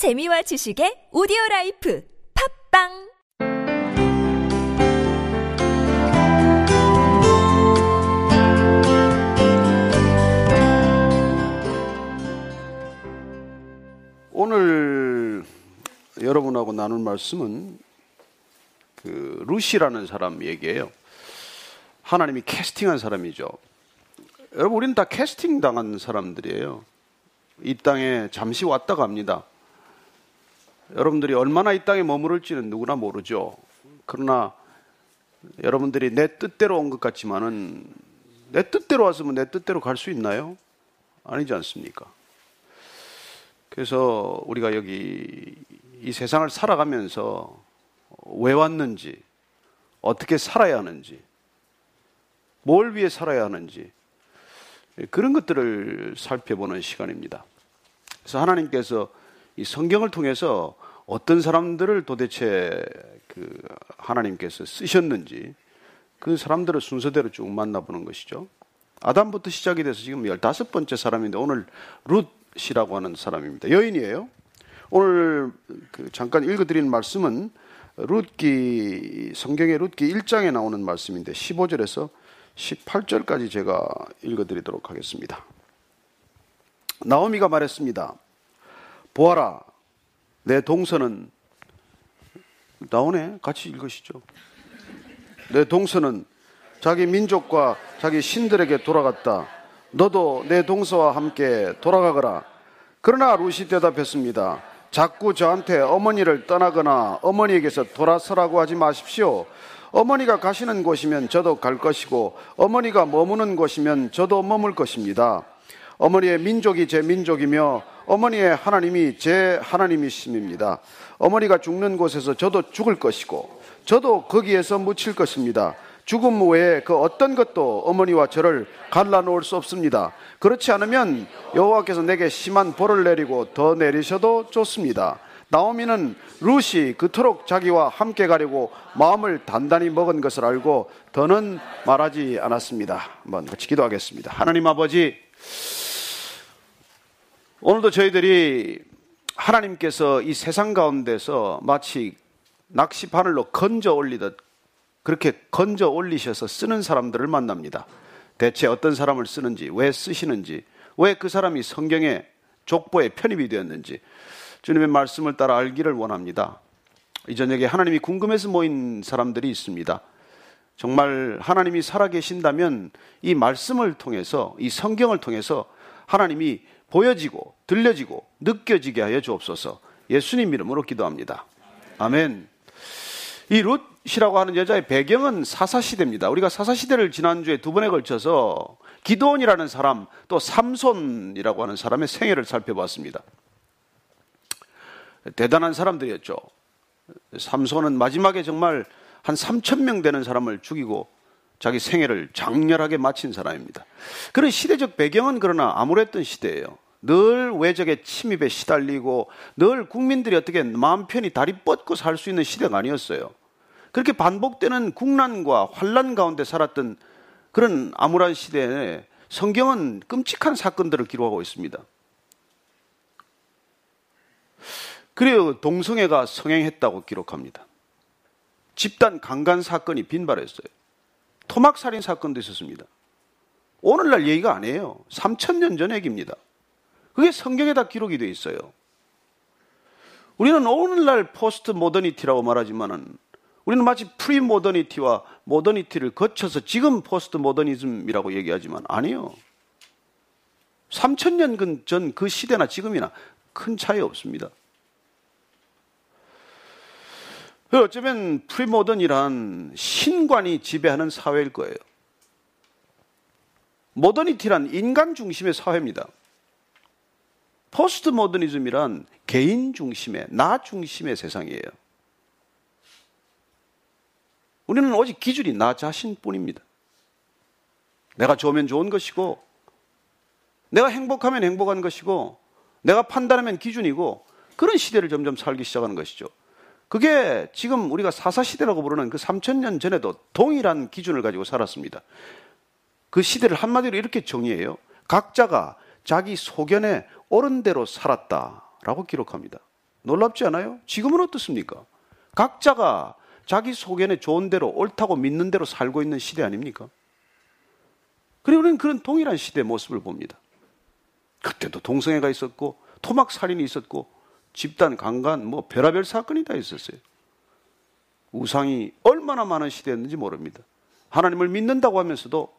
재미와 지식의 오디오 라이프 팟빵 오늘 여러분하고 나눌 말씀은 그 룻이라는 사람 얘기예요. 하나님이 캐스팅한 사람이죠. 여러분 우리는 다 캐스팅 당한 사람들이에요. 이 땅에 잠시 왔다 갑니다. 여러분들이 얼마나 이 땅에 머무를지는 누구나 모르죠. 그러나 여러분들이 내 뜻대로 온 것 같지만은 내 뜻대로 왔으면 내 뜻대로 갈 수 있나요? 아니지 않습니까? 그래서 우리가 여기 이 세상을 살아가면서 왜 왔는지, 어떻게 살아야 하는지, 뭘 위해 살아야 하는지, 그런 것들을 살펴보는 시간입니다. 그래서 하나님께서 이 성경을 통해서 어떤 사람들을 도대체 그 하나님께서 쓰셨는지 그 사람들을 순서대로 쭉 만나보는 것이죠. 아담부터 시작이 돼서 지금 15번째 사람인데 오늘 룻이라고 하는 사람입니다. 여인이에요. 오늘 그 잠깐 읽어드리는 말씀은 룻기, 성경의 룻기 1장에 나오는 말씀인데 15절에서 18절까지 제가 읽어드리도록 하겠습니다. 나오미가 말했습니다. 보아라, 내 동서는 나오네. 같이 읽으시죠. 내 동서는 자기 민족과 자기 신들에게 돌아갔다. 너도 내 동서와 함께 돌아가거라. 그러나 루시 대답했습니다. 자꾸 저한테 어머니를 떠나거나 어머니에게서 돌아서라고 하지 마십시오. 어머니가 가시는 곳이면 저도 갈 것이고 어머니가 머무는 곳이면 저도 머물 것입니다. 어머니의 민족이 제 민족이며 어머니의 하나님이 제 하나님이심입니다. 어머니가 죽는 곳에서 저도 죽을 것이고 저도 거기에서 묻힐 것입니다. 죽음 외에 그 어떤 것도 어머니와 저를 갈라놓을 수 없습니다. 그렇지 않으면 여호와께서 내게 심한 벌을 내리고 더 내리셔도 좋습니다. 나오미는 루시 그토록 자기와 함께 가려고 마음을 단단히 먹은 것을 알고 더는 말하지 않았습니다. 한번 같이 기도하겠습니다. 하나님 아버지, 오늘도 저희들이 하나님께서 이 세상 가운데서 마치 낚시 바늘로 건져 올리듯 그렇게 건져 올리셔서 쓰는 사람들을 만납니다. 대체 어떤 사람을 쓰는지, 왜 쓰시는지, 왜 그 사람이 성경의 족보에 편입이 되었는지 주님의 말씀을 따라 알기를 원합니다. 이 저녁에 하나님이 궁금해서 모인 사람들이 있습니다. 정말 하나님이 살아계신다면 이 말씀을 통해서, 이 성경을 통해서 하나님이 보여지고 들려지고 느껴지게 하여 주옵소서 예수님 이름으로 기도합니다. 아멘. 이 룻이라고 하는 여자의 배경은 사사시대입니다. 우리가 사사시대를 지난주에 두 번에 걸쳐서 기도원이라는 사람 또 삼손이라고 하는 사람의 생애를 살펴봤습니다. 대단한 사람들이었죠. 삼손은 마지막에 정말 한 3천 명 되는 사람을 죽이고 자기 생애를 장렬하게 마친 사람입니다. 그런 시대적 배경은 그러나 암울했던 시대예요. 늘 외적의 침입에 시달리고 늘 국민들이 어떻게 마음 편히 다리 뻗고 살 수 있는 시대가 아니었어요. 그렇게 반복되는 국난과 환란 가운데 살았던 그런 암울한 시대에 성경은 끔찍한 사건들을 기록하고 있습니다. 그리고 동성애가 성행했다고 기록합니다. 집단 강간 사건이 빈발했어요. 토막 살인 사건도 있었습니다. 오늘날 얘기가 아니에요. 3천년 전 얘기입니다. 그게 성경에 다 기록이 되어 있어요. 우리는 오늘날 포스트 모더니티라고 말하지만은 우리는 마치 pre-modernity와 modernity를 거쳐서 지금 포스트 모더니즘이라고 얘기하지만 아니요. 3천년 전 그 시대나 지금이나 큰 차이 없습니다. 어쩌면 pre-modern이란 신관이 지배하는 사회일 거예요. modernity란 인간 중심의 사회입니다. 포스트 모더니즘이란 개인 중심의, 나 중심의 세상이에요. 우리는 오직 기준이 나 자신뿐입니다. 내가 좋으면 좋은 것이고, 내가 행복하면 행복한 것이고, 내가 판단하면 기준이고, 그런 시대를 점점 살기 시작하는 것이죠. 그게 지금 우리가 사사시대라고 부르는 그 3천년 전에도 동일한 기준을 가지고 살았습니다. 그 시대를 한마디로 이렇게 정의해요. 각자가 자기 소견에 옳은 대로 살았다라고 기록합니다. 놀랍지 않아요? 지금은 어떻습니까? 각자가 자기 속에는 좋은 대로 옳다고 믿는 대로 살고 있는 시대 아닙니까? 그리고 우리는 그런 동일한 시대의 모습을 봅니다. 그때도 동성애가 있었고 토막 살인이 있었고 집단 강간 뭐 별하별 사건이 다 있었어요. 우상이 얼마나 많은 시대였는지 모릅니다. 하나님을 믿는다고 하면서도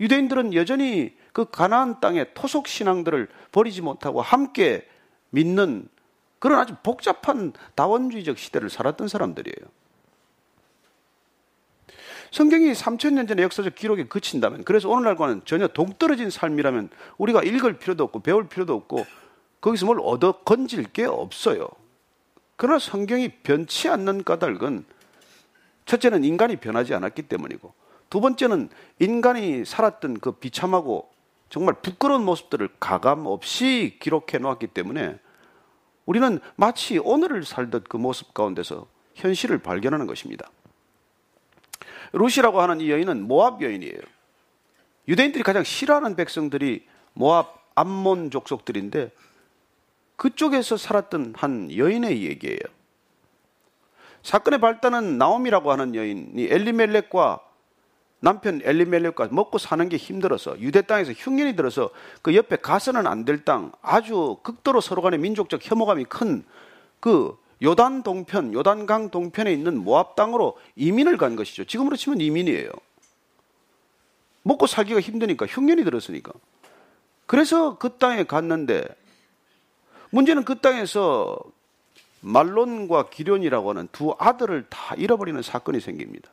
유대인들은 여전히 그 가나안 땅의 토속 신앙들을 버리지 못하고 함께 믿는 그런 아주 복잡한 다원주의적 시대를 살았던 사람들이에요. 성경이 3천년 전의 역사적 기록에 그친다면, 그래서 오늘날과는 전혀 동떨어진 삶이라면 우리가 읽을 필요도 없고 배울 필요도 없고 거기서 뭘 얻어 건질 게 없어요. 그러나 성경이 변치 않는 까닭은 첫째는 인간이 변하지 않았기 때문이고 두 번째는 인간이 살았던 그 비참하고 정말 부끄러운 모습들을 가감 없이 기록해 놓았기 때문에 우리는 마치 오늘을 살듯 그 모습 가운데서 현실을 발견하는 것입니다. 루시라고 하는 이 여인은 모압 여인이에요. 유대인들이 가장 싫어하는 백성들이 모압 암몬 족속들인데 그쪽에서 살았던 한 여인의 얘기예요. 사건의 발단은 나옴이라고 하는 여인이 엘리멜렉과 남편 엘리멜렉과 먹고 사는 게 힘들어서 유대 땅에서 흉년이 들어서 그 옆에 가서는 안 될 땅 아주 극도로 서로 간의 민족적 혐오감이 큰 그 요단 동편, 요단강 동편에 있는 모압 땅으로 이민을 간 것이죠. 지금으로 치면 이민이에요. 먹고 살기가 힘드니까 흉년이 들었으니까. 그래서 그 땅에 갔는데 문제는 그 땅에서 말론과 기련이라고 하는 두 아들을 다 잃어버리는 사건이 생깁니다.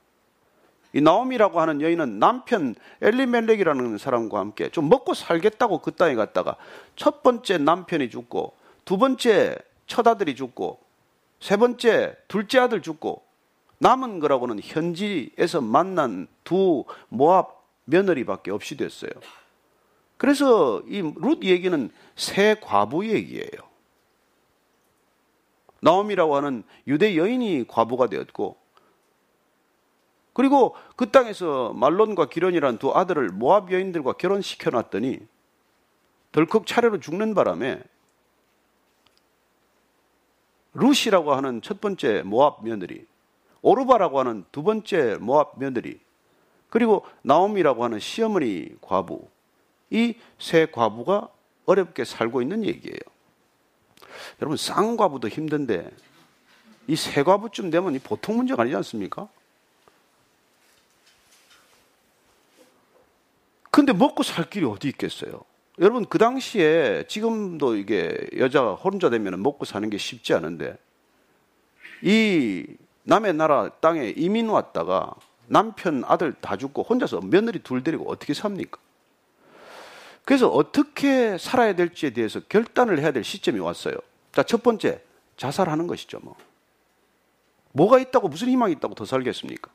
이 나옴이라고 하는 여인은 남편 엘리멜렉이라는 사람과 함께 좀 먹고 살겠다고 그 땅에 갔다가 첫 번째 남편이 죽고 두 번째 첫 아들이 죽고 세 번째 둘째 아들 죽고 남은 거라고는 현지에서 만난 두 모압 며느리밖에 없이 됐어요. 그래서 이 룻 얘기는 새 과부 얘기예요. 나옴이라고 하는 유대 여인이 과부가 되었고 그리고 그 땅에서 말론과 기련이라는 두 아들을 모압 여인들과 결혼시켜 놨더니 덜컥 차례로 죽는 바람에 루시라고 하는 첫 번째 모압 며느리, 오르바라고 하는 두 번째 모압 며느리, 그리고 나옴이라고 하는 시어머니 과부, 이 세 과부가 어렵게 살고 있는 얘기예요. 여러분 쌍과부도 힘든데 이 세 과부쯤 되면 보통 문제가 아니지 않습니까? 근데 먹고 살 길이 어디 있겠어요? 여러분 그 당시에 지금도 이게 여자가 혼자 되면 먹고 사는 게 쉽지 않은데 이 남의 나라 땅에 이민 왔다가 남편 아들 다 죽고 혼자서 며느리 둘 데리고 어떻게 삽니까? 그래서 어떻게 살아야 될지에 대해서 결단을 해야 될 시점이 왔어요. 자, 첫 번째, 자살하는 것이죠, 뭐. 뭐가 있다고, 무슨 희망이 있다고 더 살겠습니까?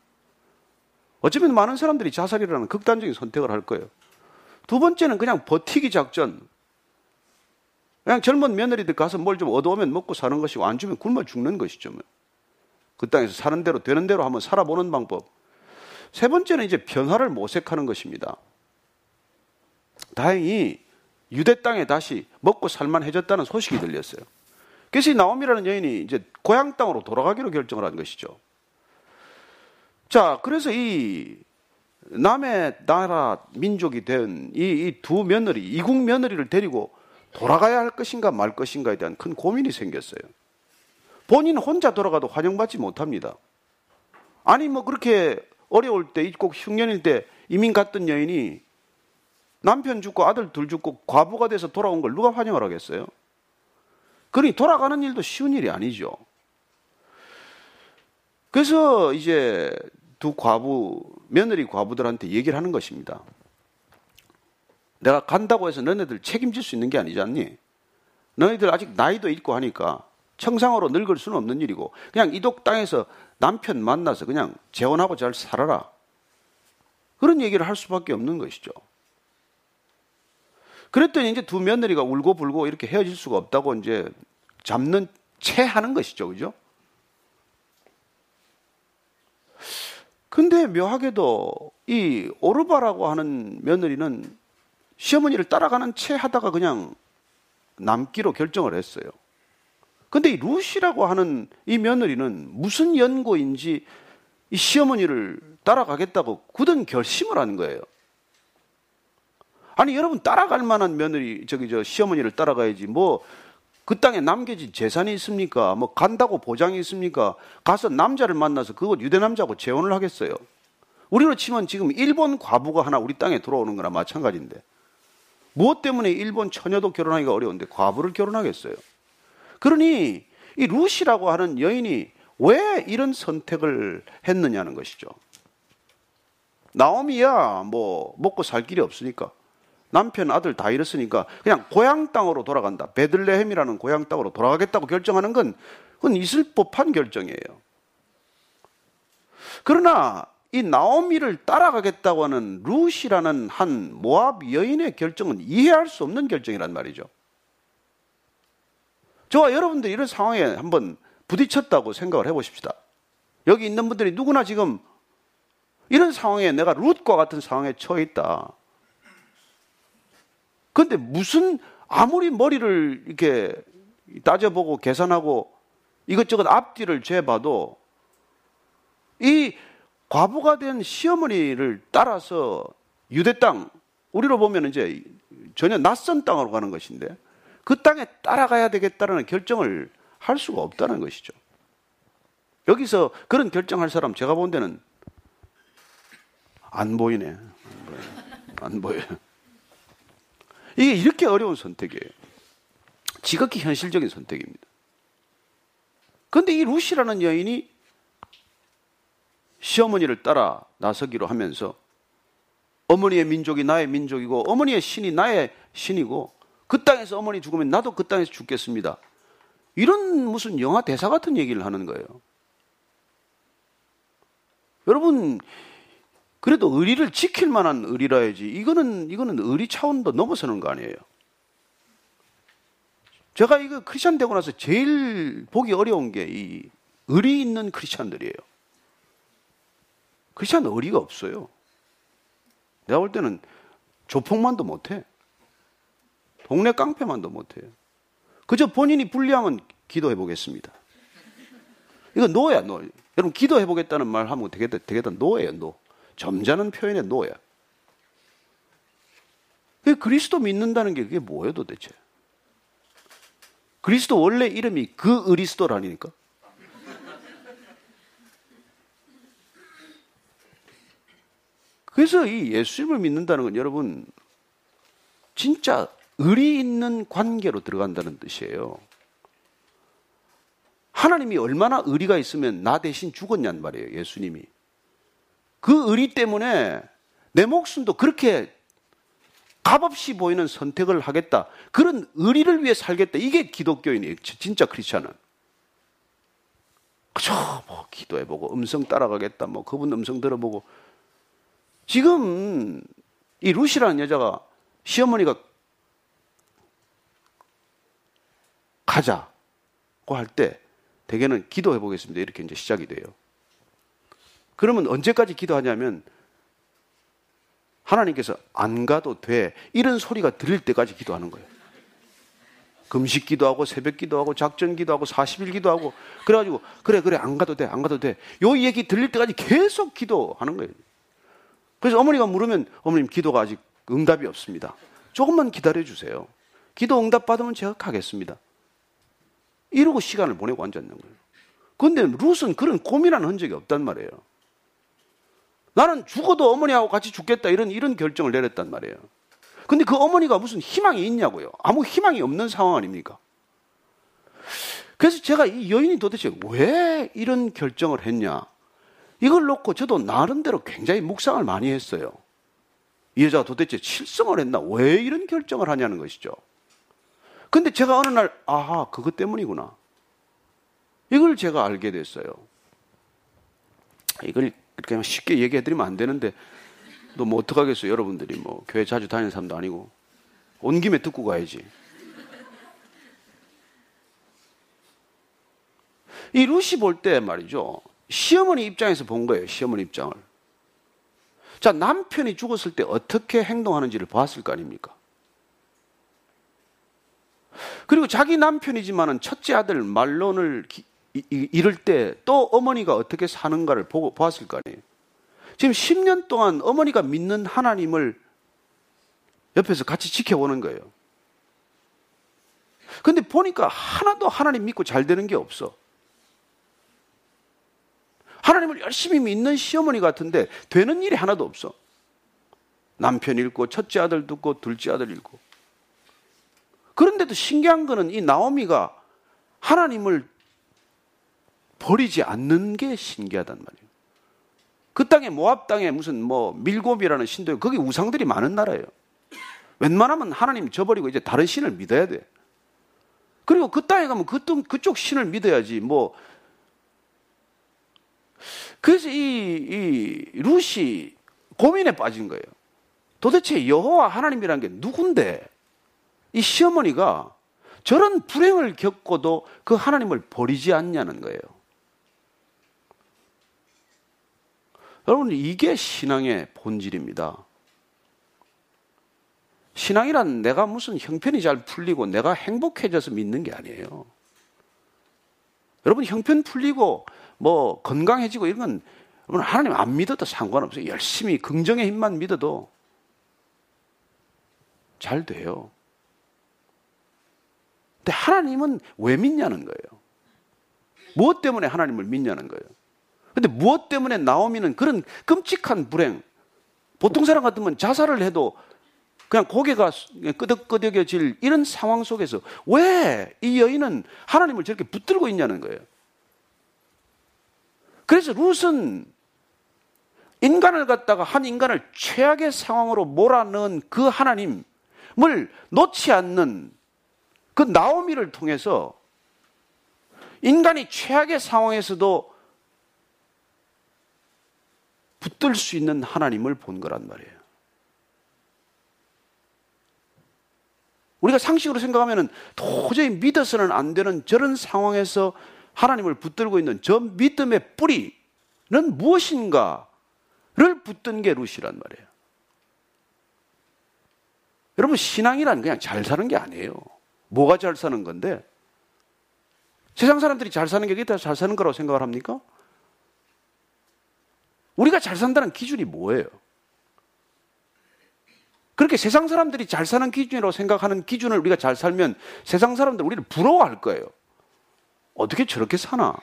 어쩌면 많은 사람들이 자살이라는 극단적인 선택을 할 거예요. 두 번째는 그냥 버티기 작전. 그냥 젊은 며느리들 가서 뭘 좀 얻어오면 먹고 사는 것이고 안 주면 굶어 죽는 것이죠. 뭐. 그 땅에서 사는 대로 되는 대로 한번 살아보는 방법. 세 번째는 이제 변화를 모색하는 것입니다. 다행히 유대 땅에 다시 먹고 살만해졌다는 소식이 들렸어요. 그래서 이 나옴이라는 여인이 이제 고향 땅으로 돌아가기로 결정을 한 것이죠. 자, 그래서 이 남의 나라 민족이 된 이 두 며느리, 이국 며느리를 데리고 돌아가야 할 것인가 말 것인가에 대한 큰 고민이 생겼어요. 본인 혼자 돌아가도 환영받지 못합니다. 아니, 뭐 그렇게 어려울 때, 꼭 흉년일 때 이민 갔던 여인이 남편 죽고 아들 둘 죽고 과부가 돼서 돌아온 걸 누가 환영을 하겠어요? 그러니 돌아가는 일도 쉬운 일이 아니죠. 그래서 이제 두 과부, 며느리 과부들한테 얘기를 하는 것입니다. 내가 간다고 해서 너네들 책임질 수 있는 게 아니지 않니? 너희들 아직 나이도 있고 하니까 청상으로 늙을 수는 없는 일이고 그냥 이독 땅에서 남편 만나서 그냥 재혼하고 잘 살아라. 그런 얘기를 할 수밖에 없는 것이죠. 그랬더니 이제 두 며느리가 울고 불고 이렇게 헤어질 수가 없다고 이제 잡는 채 하는 것이죠. 그죠? 근데 묘하게도 이 오르바라고 하는 며느리는 시어머니를 따라가는 채 하다가 그냥 남기로 결정을 했어요. 근데 이 루시라고 하는 이 며느리는 무슨 연고인지 이 시어머니를 따라가겠다고 굳은 결심을 한 거예요. 아니 여러분 따라갈 만한 며느리 저기 저 시어머니를 따라가야지 뭐 그 땅에 남겨진 재산이 있습니까? 뭐 간다고 보장이 있습니까? 가서 남자를 만나서 그거 유대 남자하고 재혼을 하겠어요. 우리로 치면 지금 일본 과부가 하나 우리 땅에 들어오는 거나 마찬가지인데 무엇 때문에 일본 처녀도 결혼하기가 어려운데 과부를 결혼하겠어요? 그러니 이 루시라고 하는 여인이 왜 이런 선택을 했느냐는 것이죠. 나오미야 뭐 먹고 살 길이 없으니까 남편 아들 다 잃었으니까 그냥 고향 땅으로 돌아간다. 베들레헴이라는 고향 땅으로 돌아가겠다고 결정하는 건 그건 있을 법한 결정이에요. 그러나 이 나오미를 따라가겠다고 하는 루시라는 한 모압 여인의 결정은 이해할 수 없는 결정이란 말이죠. 저와 여러분들이 이런 상황에 한번 부딪혔다고 생각을 해보십시다. 여기 있는 분들이 누구나 지금 이런 상황에 내가 룻과 같은 상황에 처해 있다. 그런데 무슨 아무리 머리를 이렇게 따져보고 계산하고 이것저것 앞뒤를 재봐도 이 과부가 된 시어머니를 따라서 유대 땅, 우리로 보면 이제 전혀 낯선 땅으로 가는 것인데 그 땅에 따라가야 되겠다는 결정을 할 수가 없다는 것이죠. 여기서 그런 결정할 사람 제가 본 데는 안 보이네. 안, 보여. 안 보여요. 이게 이렇게 어려운 선택이에요. 지극히 현실적인 선택입니다. 그런데 이 루시라는 여인이 시어머니를 따라 나서기로 하면서 어머니의 민족이 나의 민족이고 어머니의 신이 나의 신이고 그 땅에서 어머니 죽으면 나도 그 땅에서 죽겠습니다. 이런 무슨 영화 대사 같은 얘기를 하는 거예요. 여러분, 그래도 의리를 지킬 만한 의리라야지. 이거는, 이거는 의리 차원도 넘어서는 거 아니에요. 제가 이거 크리스찬 되고 나서 제일 보기 어려운 게 이 의리 있는 크리스찬들이에요. 크리스찬 의리가 없어요. 내가 볼 때는 조폭만도 못해. 동네 깡패만도 못해요. 그저 본인이 불리하면 기도해 보겠습니다. 이거 no야, no. 여러분, 기도해 보겠다는 말 하면 되겠다, 되겠다, no예요, no. 점잖은 표현의 no야. 그리스도 믿는다는 게 그게 뭐예요, 도대체? 그리스도 원래 이름이 그 그리스도라니까? 그래서 이 예수님을 믿는다는 건 여러분, 진짜 의리 있는 관계로 들어간다는 뜻이에요. 하나님이 얼마나 의리가 있으면 나 대신 죽었냔 말이에요, 예수님이. 그 의리 때문에 내 목숨도 그렇게 값없이 보이는 선택을 하겠다. 그런 의리를 위해 살겠다. 이게 기독교인이에요. 진짜 크리스천은. 그저 뭐 기도해보고 음성 따라가겠다. 뭐 그분 음성 들어보고. 지금 이 루시라는 여자가 시어머니가 가자고 할 때 대개는 기도해 보겠습니다. 이렇게 이제 시작이 돼요. 그러면 언제까지 기도하냐면 하나님께서 안 가도 돼. 이런 소리가 들릴 때까지 기도하는 거예요. 금식 기도하고 새벽 기도하고 작전 기도하고 40일 기도하고 그래가지고 그래 그래 안 가도 돼 안 가도 돼. 요 얘기 들릴 때까지 계속 기도하는 거예요. 그래서 어머니가 물으면 어머님 기도가 아직 응답이 없습니다. 조금만 기다려 주세요. 기도 응답 받으면 제가 가겠습니다. 이러고 시간을 보내고 앉았는 거예요. 그런데 룻은 그런 고민하는 흔적이 없단 말이에요. 나는 죽어도 어머니하고 같이 죽겠다 이런 이런 결정을 내렸단 말이에요. 근데 그 어머니가 무슨 희망이 있냐고요. 아무 희망이 없는 상황 아닙니까? 그래서 제가 이 여인이 도대체 왜 이런 결정을 했냐? 이걸 놓고 저도 나름대로 굉장히 묵상을 많이 했어요. 이 여자가 도대체 칠성을 했나? 왜 이런 결정을 하냐는 것이죠. 근데 제가 어느 날, 아하, 그것 때문이구나. 이걸 제가 알게 됐어요. 이걸 그렇게 쉽게 얘기해드리면 안 되는데, 너 뭐 어떡하겠어요, 여러분들이. 뭐, 교회 자주 다니는 사람도 아니고. 온 김에 듣고 가야지. 이 루시 볼 때 말이죠. 시어머니 입장에서 본 거예요, 시어머니 입장을. 자, 남편이 죽었을 때 어떻게 행동하는지를 봤을 거 아닙니까? 그리고 자기 남편이지만은 첫째 아들 말론을 기, 이, 이, 이럴 때 또 어머니가 어떻게 사는가를 보고 보았을 거 아니에요. 지금 10년 동안 어머니가 믿는 하나님을 옆에서 같이 지켜보는 거예요. 근데 보니까 하나도 하나님 믿고 잘 되는 게 없어. 하나님을 열심히 믿는 시어머니 같은데 되는 일이 하나도 없어. 남편 잃고 첫째 아들 듣고 둘째 아들 잃고. 그런데도 신기한 거는 이 나오미가 하나님을 버리지 않는 게 신기하단 말이에요. 그 땅에 모압 땅에 무슨 뭐 밀곰이라는 신도 거기 우상들이 많은 나라예요. 웬만하면 하나님 저버리고 이제 다른 신을 믿어야 돼. 그리고 그 땅에 가면 그, 그쪽 신을 믿어야지 뭐 그래서 이, 이 루시 고민에 빠진 거예요. 도대체 여호와 하나님이라는 게 누군데 이 시어머니가 저런 불행을 겪고도 그 하나님을 버리지 않냐는 거예요. 여러분, 이게 신앙의 본질입니다. 신앙이란 내가 무슨 형편이 잘 풀리고 내가 행복해져서 믿는 게 아니에요. 여러분, 형편 풀리고 뭐 건강해지고 이런 건 여러분 하나님 안 믿어도 상관없어요. 열심히 긍정의 힘만 믿어도 잘 돼요. 근데 하나님은 왜 믿냐는 거예요. 무엇 때문에 하나님을 믿냐는 거예요. 근데 무엇 때문에 나오미는 그런 끔찍한 불행, 보통 사람 같으면 자살을 해도 그냥 고개가 끄덕끄덕여질 이런 상황 속에서 왜 이 여인은 하나님을 저렇게 붙들고 있냐는 거예요. 그래서 룻은 인간을 갖다가 한 인간을 최악의 상황으로 몰아넣은 그 하나님을 놓지 않는 그 나오미를 통해서 인간이 최악의 상황에서도 붙들 수 있는 하나님을 본 거란 말이에요. 우리가 상식으로 생각하면 도저히 믿어서는 안 되는 저런 상황에서 하나님을 붙들고 있는 저 믿음의 뿌리는 무엇인가를 붙든 게 루시란 말이에요. 여러분, 신앙이란 그냥 잘 사는 게 아니에요. 뭐가 잘 사는 건데? 세상 사람들이 잘 사는 게 그게 다 잘 사는 거라고 생각을 합니까? 우리가 잘 산다는 기준이 뭐예요? 그렇게 세상 사람들이 잘 사는 기준이라고 생각하는 기준을 우리가 잘 살면 세상 사람들 우리를 부러워할 거예요. 어떻게 저렇게 사나?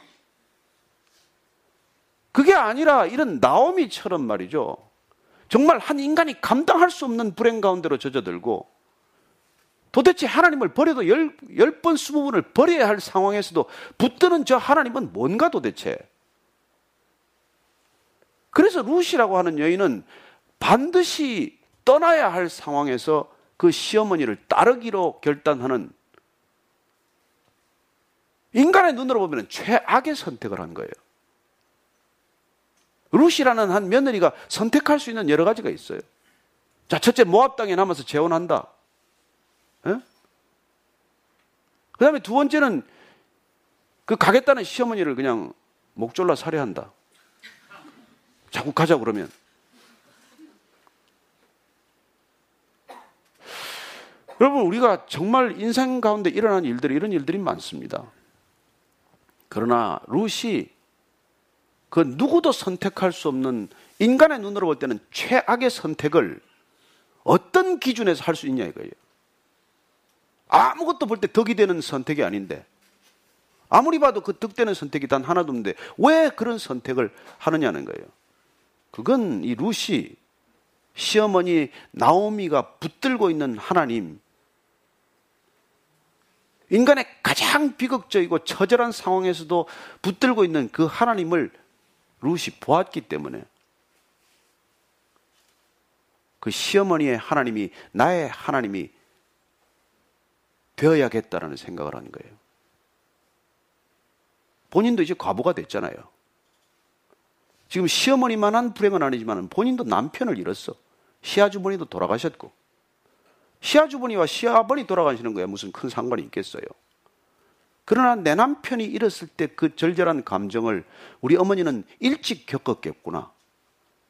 그게 아니라 이런 나오미처럼 말이죠. 정말 한 인간이 감당할 수 없는 불행 가운데로 젖어들고 도대체 하나님을 버려도 열, 열 번, 스무 번을 버려야 할 상황에서도 붙드는 저 하나님은 뭔가 도대체. 그래서 루시라고 하는 여인은 반드시 떠나야 할 상황에서 그 시어머니를 따르기로 결단하는 인간의 눈으로 보면 최악의 선택을 한 거예요. 루시라는 한 며느리가 선택할 수 있는 여러 가지가 있어요. 자, 첫째, 모압 땅에 남아서 재혼한다. 그 다음에 두 번째는 그 가겠다는 시어머니를 그냥 목 졸라 살해한다. 자꾸 가자 그러면. 여러분, 우리가 정말 인생 가운데 일어난 일들이 이런 일들이 많습니다. 그러나 룻이 그 누구도 선택할 수 없는 인간의 눈으로 볼 때는 최악의 선택을 어떤 기준에서 할 수 있냐 이거예요. 아무것도 볼 때 덕이 되는 선택이 아닌데 아무리 봐도 그 덕되는 선택이 단 하나도 없는데 왜 그런 선택을 하느냐는 거예요. 그건 이 루시 시어머니 나오미가 붙들고 있는 하나님 인간의 가장 비극적이고 처절한 상황에서도 붙들고 있는 그 하나님을 루시 보았기 때문에 그 시어머니의 하나님이 나의 하나님이 되어야겠다라는 생각을 한 거예요. 본인도 이제 과부가 됐잖아요. 지금 시어머니만한 불행은 아니지만 본인도 남편을 잃었어. 시아주머니도 돌아가셨고. 시아주머니와 시아버니 돌아가시는 거야 무슨 큰 상관이 있겠어요. 그러나 내 남편이 잃었을 때 그 절절한 감정을 우리 어머니는 일찍 겪었겠구나.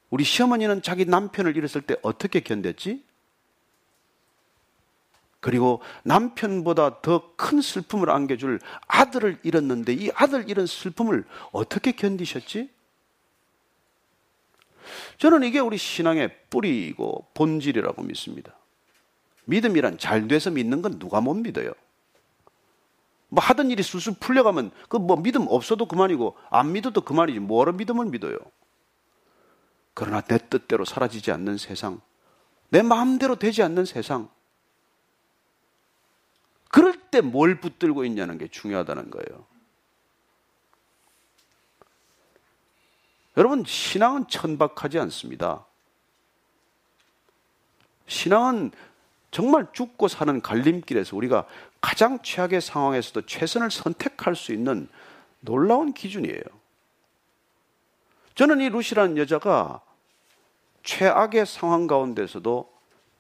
우리 시어머니는 자기 남편을 잃었을 때 어떻게 견뎠지? 그리고 남편보다 더 큰 슬픔을 안겨줄 아들을 잃었는데 이 아들 잃은 슬픔을 어떻게 견디셨지? 저는 이게 우리 신앙의 뿌리이고 본질이라고 믿습니다. 믿음이란 잘 돼서 믿는 건 누가 못 믿어요? 뭐 하던 일이 술술 풀려가면 그 뭐 믿음 없어도 그만이고 안 믿어도 그만이지 뭐로 믿음을 믿어요? 그러나 내 뜻대로 사라지지 않는 세상, 내 마음대로 되지 않는 세상, 그럴 때 뭘 붙들고 있냐는 게 중요하다는 거예요. 여러분, 신앙은 천박하지 않습니다. 신앙은 정말 죽고 사는 갈림길에서 우리가 가장 최악의 상황에서도 최선을 선택할 수 있는 놀라운 기준이에요. 저는 이 루시라는 여자가 최악의 상황 가운데서도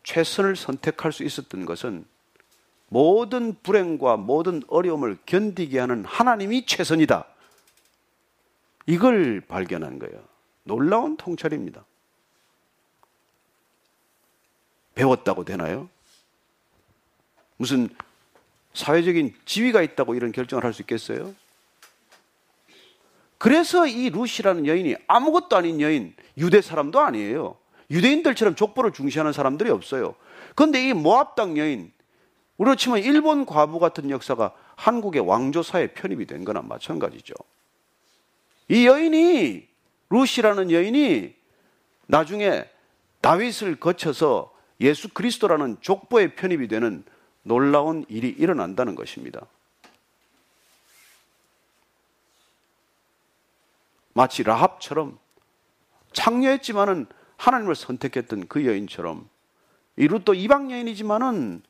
최선을 선택할 수 있었던 것은 모든 불행과 모든 어려움을 견디게 하는 하나님이 최선이다. 이걸 발견한 거예요. 놀라운 통찰입니다. 배웠다고 되나요? 무슨 사회적인 지위가 있다고 이런 결정을 할 수 있겠어요? 그래서 이 루시라는 여인이 아무것도 아닌 여인, 유대 사람도 아니에요. 유대인들처럼 족보를 중시하는 사람들이 없어요. 그런데 이 모압 당 여인, 우리로 치면 일본 과부 같은 역사가 한국의 왕조사에 편입이 된 거나 마찬가지죠. 이 여인이 루시라는 여인이 나중에 다윗을 거쳐서 예수 그리스도라는 족보에 편입이 되는 놀라운 일이 일어난다는 것입니다. 마치 라합처럼 창녀했지만은 하나님을 선택했던 그 여인처럼 이 룻도 이방 여인이지만은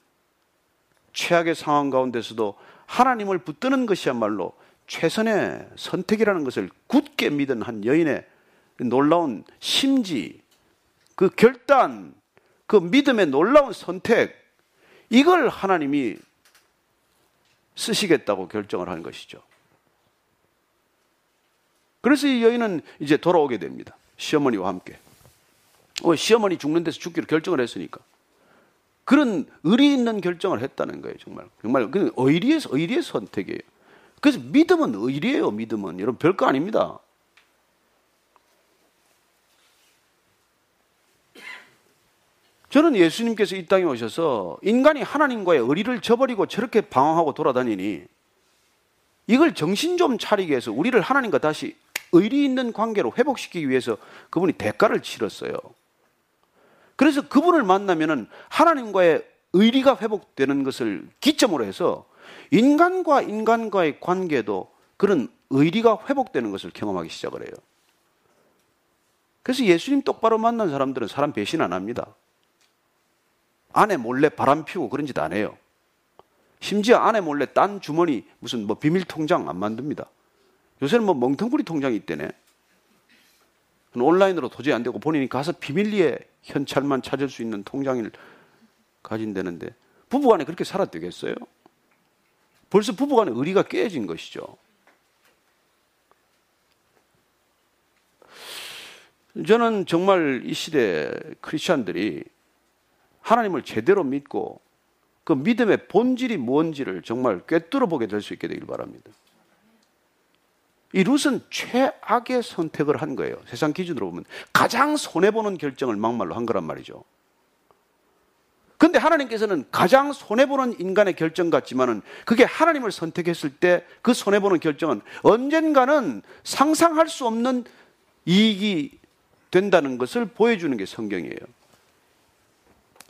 최악의 상황 가운데서도 하나님을 붙드는 것이야말로 최선의 선택이라는 것을 굳게 믿은 한 여인의 놀라운 심지, 그 결단, 그 믿음의 놀라운 선택, 이걸 하나님이 쓰시겠다고 결정을 한 것이죠. 그래서 이 여인은 이제 돌아오게 됩니다. 시어머니와 함께. 어, 시어머니 죽는 데서 죽기로 결정을 했으니까. 그런 의리 있는 결정을 했다는 거예요, 정말. 정말 그 의리의, 의리의 선택이에요. 그래서 믿음은 의리예요, 믿음은. 여러분, 별거 아닙니다. 저는 예수님께서 이 땅에 오셔서 인간이 하나님과의 의리를 저버리고 저렇게 방황하고 돌아다니니 이걸 정신 좀 차리게 해서 우리를 하나님과 다시 의리 있는 관계로 회복시키기 위해서 그분이 대가를 치렀어요. 그래서 그분을 만나면은 하나님과의 의리가 회복되는 것을 기점으로 해서 인간과 인간과의 관계도 그런 의리가 회복되는 것을 경험하기 시작을 해요. 그래서 예수님 똑바로 만난 사람들은 사람 배신 안 합니다. 아내 몰래 바람 피우고 그런 짓 안 해요. 심지어 아내 몰래 딴 주머니 무슨 뭐 비밀 통장 안 만듭니다. 요새는 뭐 멍텅구리 통장이 있대네. 온라인으로 도저히 안 되고 본인이 가서 비밀리에 현찰만 찾을 수 있는 통장을 가진다는데 부부간에 그렇게 살아도 되겠어요? 벌써 부부간에 의리가 깨진 것이죠. 저는 정말 이 시대 크리스천들이 하나님을 제대로 믿고 그 믿음의 본질이 뭔지를 정말 꿰뚫어 보게 될 수 있게 되길 바랍니다. 이 룻은 최악의 선택을 한 거예요. 세상 기준으로 보면 가장 손해 보는 결정을 막말로 한 거란 말이죠. 근데 하나님께서는 가장 손해보는 인간의 결정 같지만은 그게 하나님을 선택했을 때 그 손해보는 결정은 언젠가는 상상할 수 없는 이익이 된다는 것을 보여주는 게 성경이에요.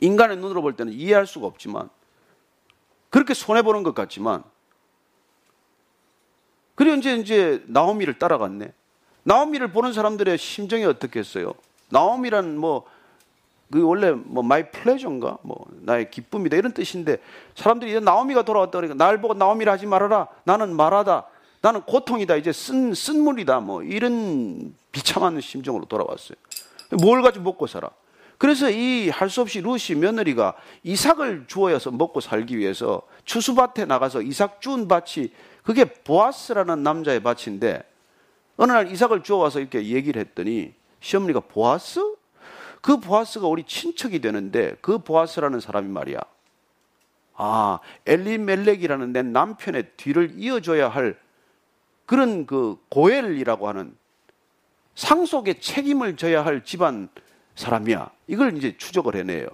인간의 눈으로 볼 때는 이해할 수가 없지만 그렇게 손해보는 것 같지만 그리고 이제 이제 나오미를 따라갔네. 나오미를 보는 사람들의 심정이 어떻겠어요? 나오미란 뭐, 그 원래 뭐 my pleasure인가? 뭐 나의 기쁨이다 이런 뜻인데 사람들이 이제 나오미가 돌아왔다 그러니까 날 보고 나오미라 하지 말아라. 나는 마라다. 나는 고통이다. 이제 쓴, 쓴물이다. 뭐 이런 비참한 심정으로 돌아왔어요. 뭘 가지고 먹고 살아? 그래서 이 할 수 없이 루시 며느리가 이삭을 주어서 먹고 살기 위해서 추수밭에 나가서 이삭 준 밭이 그게 보아스라는 남자의 밭인데 어느 날 이삭을 주워와서 이렇게 얘기를 했더니 시어머니가 보아스? 그 보아스가 우리 친척이 되는데 그 보아스라는 사람이 말이야. 아, 엘리멜렉이라는 내 남편의 뒤를 이어줘야 할 그런 그 고엘이라고 하는 상속의 책임을 져야 할 집안 사람이야. 이걸 이제 추적을 해내요.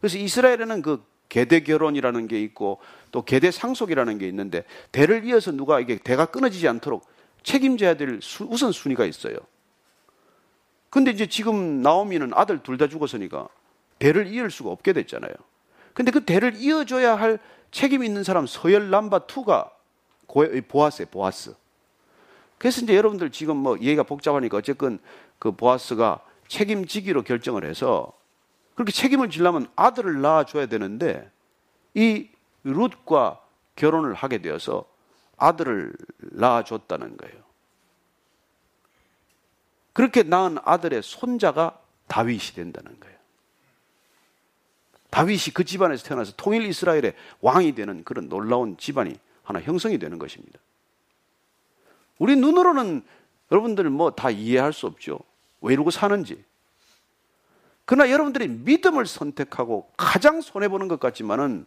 그래서 이스라엘에는 그 계대 결혼이라는 게 있고 또 계대 상속이라는 게 있는데 대를 이어서 누가 이게 대가 끊어지지 않도록 책임져야 될 우선 순위가 있어요. 근데 이제 지금 나오미는 아들 둘 다 죽었으니까 대를 이을 수가 없게 됐잖아요. 근데 그 대를 이어줘야 할 책임 있는 사람 서열 남바 투가 보아스예요, 보아스. 그래서 이제 여러분들 지금 뭐 얘기가 복잡하니까 어쨌건 그 보아스가 책임지기로 결정을 해서 그렇게 책임을 지려면 아들을 낳아줘야 되는데 이 룻과 결혼을 하게 되어서 아들을 낳아줬다는 거예요. 그렇게 낳은 아들의 손자가 다윗이 된다는 거예요. 다윗이 그 집안에서 태어나서 통일 이스라엘의 왕이 되는 그런 놀라운 집안이 하나 형성이 되는 것입니다. 우리 눈으로는 여러분들 뭐 다 이해할 수 없죠. 왜 이러고 사는지. 그러나 여러분들이 믿음을 선택하고 가장 손해보는 것 같지만은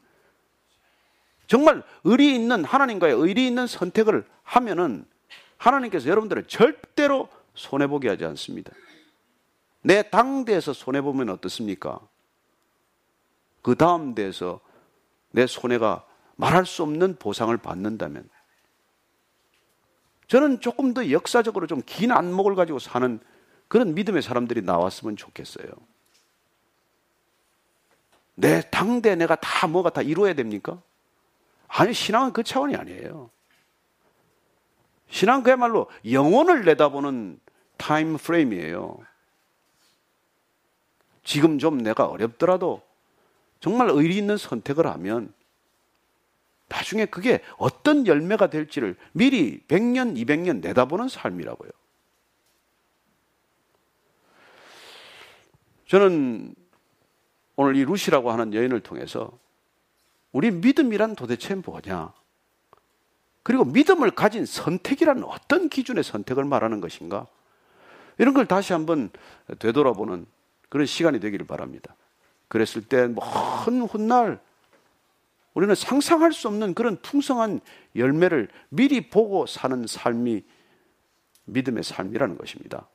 정말 의리 있는 하나님과의 의리 있는 선택을 하면은 하나님께서 여러분들을 절대로 손해보게 하지 않습니다. 내 당대에서 손해보면 어떻습니까? 그 다음 대에서 내 손해가 말할 수 없는 보상을 받는다면 저는 조금 더 역사적으로 좀 긴 안목을 가지고 사는 그런 믿음의 사람들이 나왔으면 좋겠어요. 내 당대 내가 다 뭐가 다 이루어야 됩니까? 아니, 신앙은 그 차원이 아니에요. 신앙 그야말로 영혼을 내다보는 타임 프레임이에요. 지금 좀 내가 어렵더라도 정말 의리 있는 선택을 하면 나중에 그게 어떤 열매가 될지를 미리 100년, 200년 내다보는 삶이라고요. 저는 오늘 이 루시라고 하는 여인을 통해서 우리 믿음이란 도대체 뭐냐? 그리고 믿음을 가진 선택이란 어떤 기준의 선택을 말하는 것인가? 이런 걸 다시 한번 되돌아보는 그런 시간이 되기를 바랍니다. 그랬을 때 먼 훗날 우리는 상상할 수 없는 그런 풍성한 열매를 미리 보고 사는 삶이 믿음의 삶이라는 것입니다.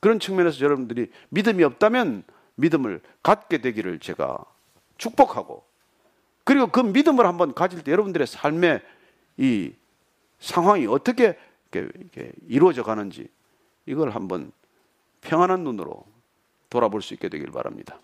그런 측면에서 여러분들이 믿음이 없다면 믿음을 갖게 되기를 제가 축복하고 그리고 그 믿음을 한번 가질 때 여러분들의 삶의 이 상황이 어떻게 이렇게 이루어져 가는지 이걸 한번 평안한 눈으로 돌아볼 수 있게 되길 바랍니다.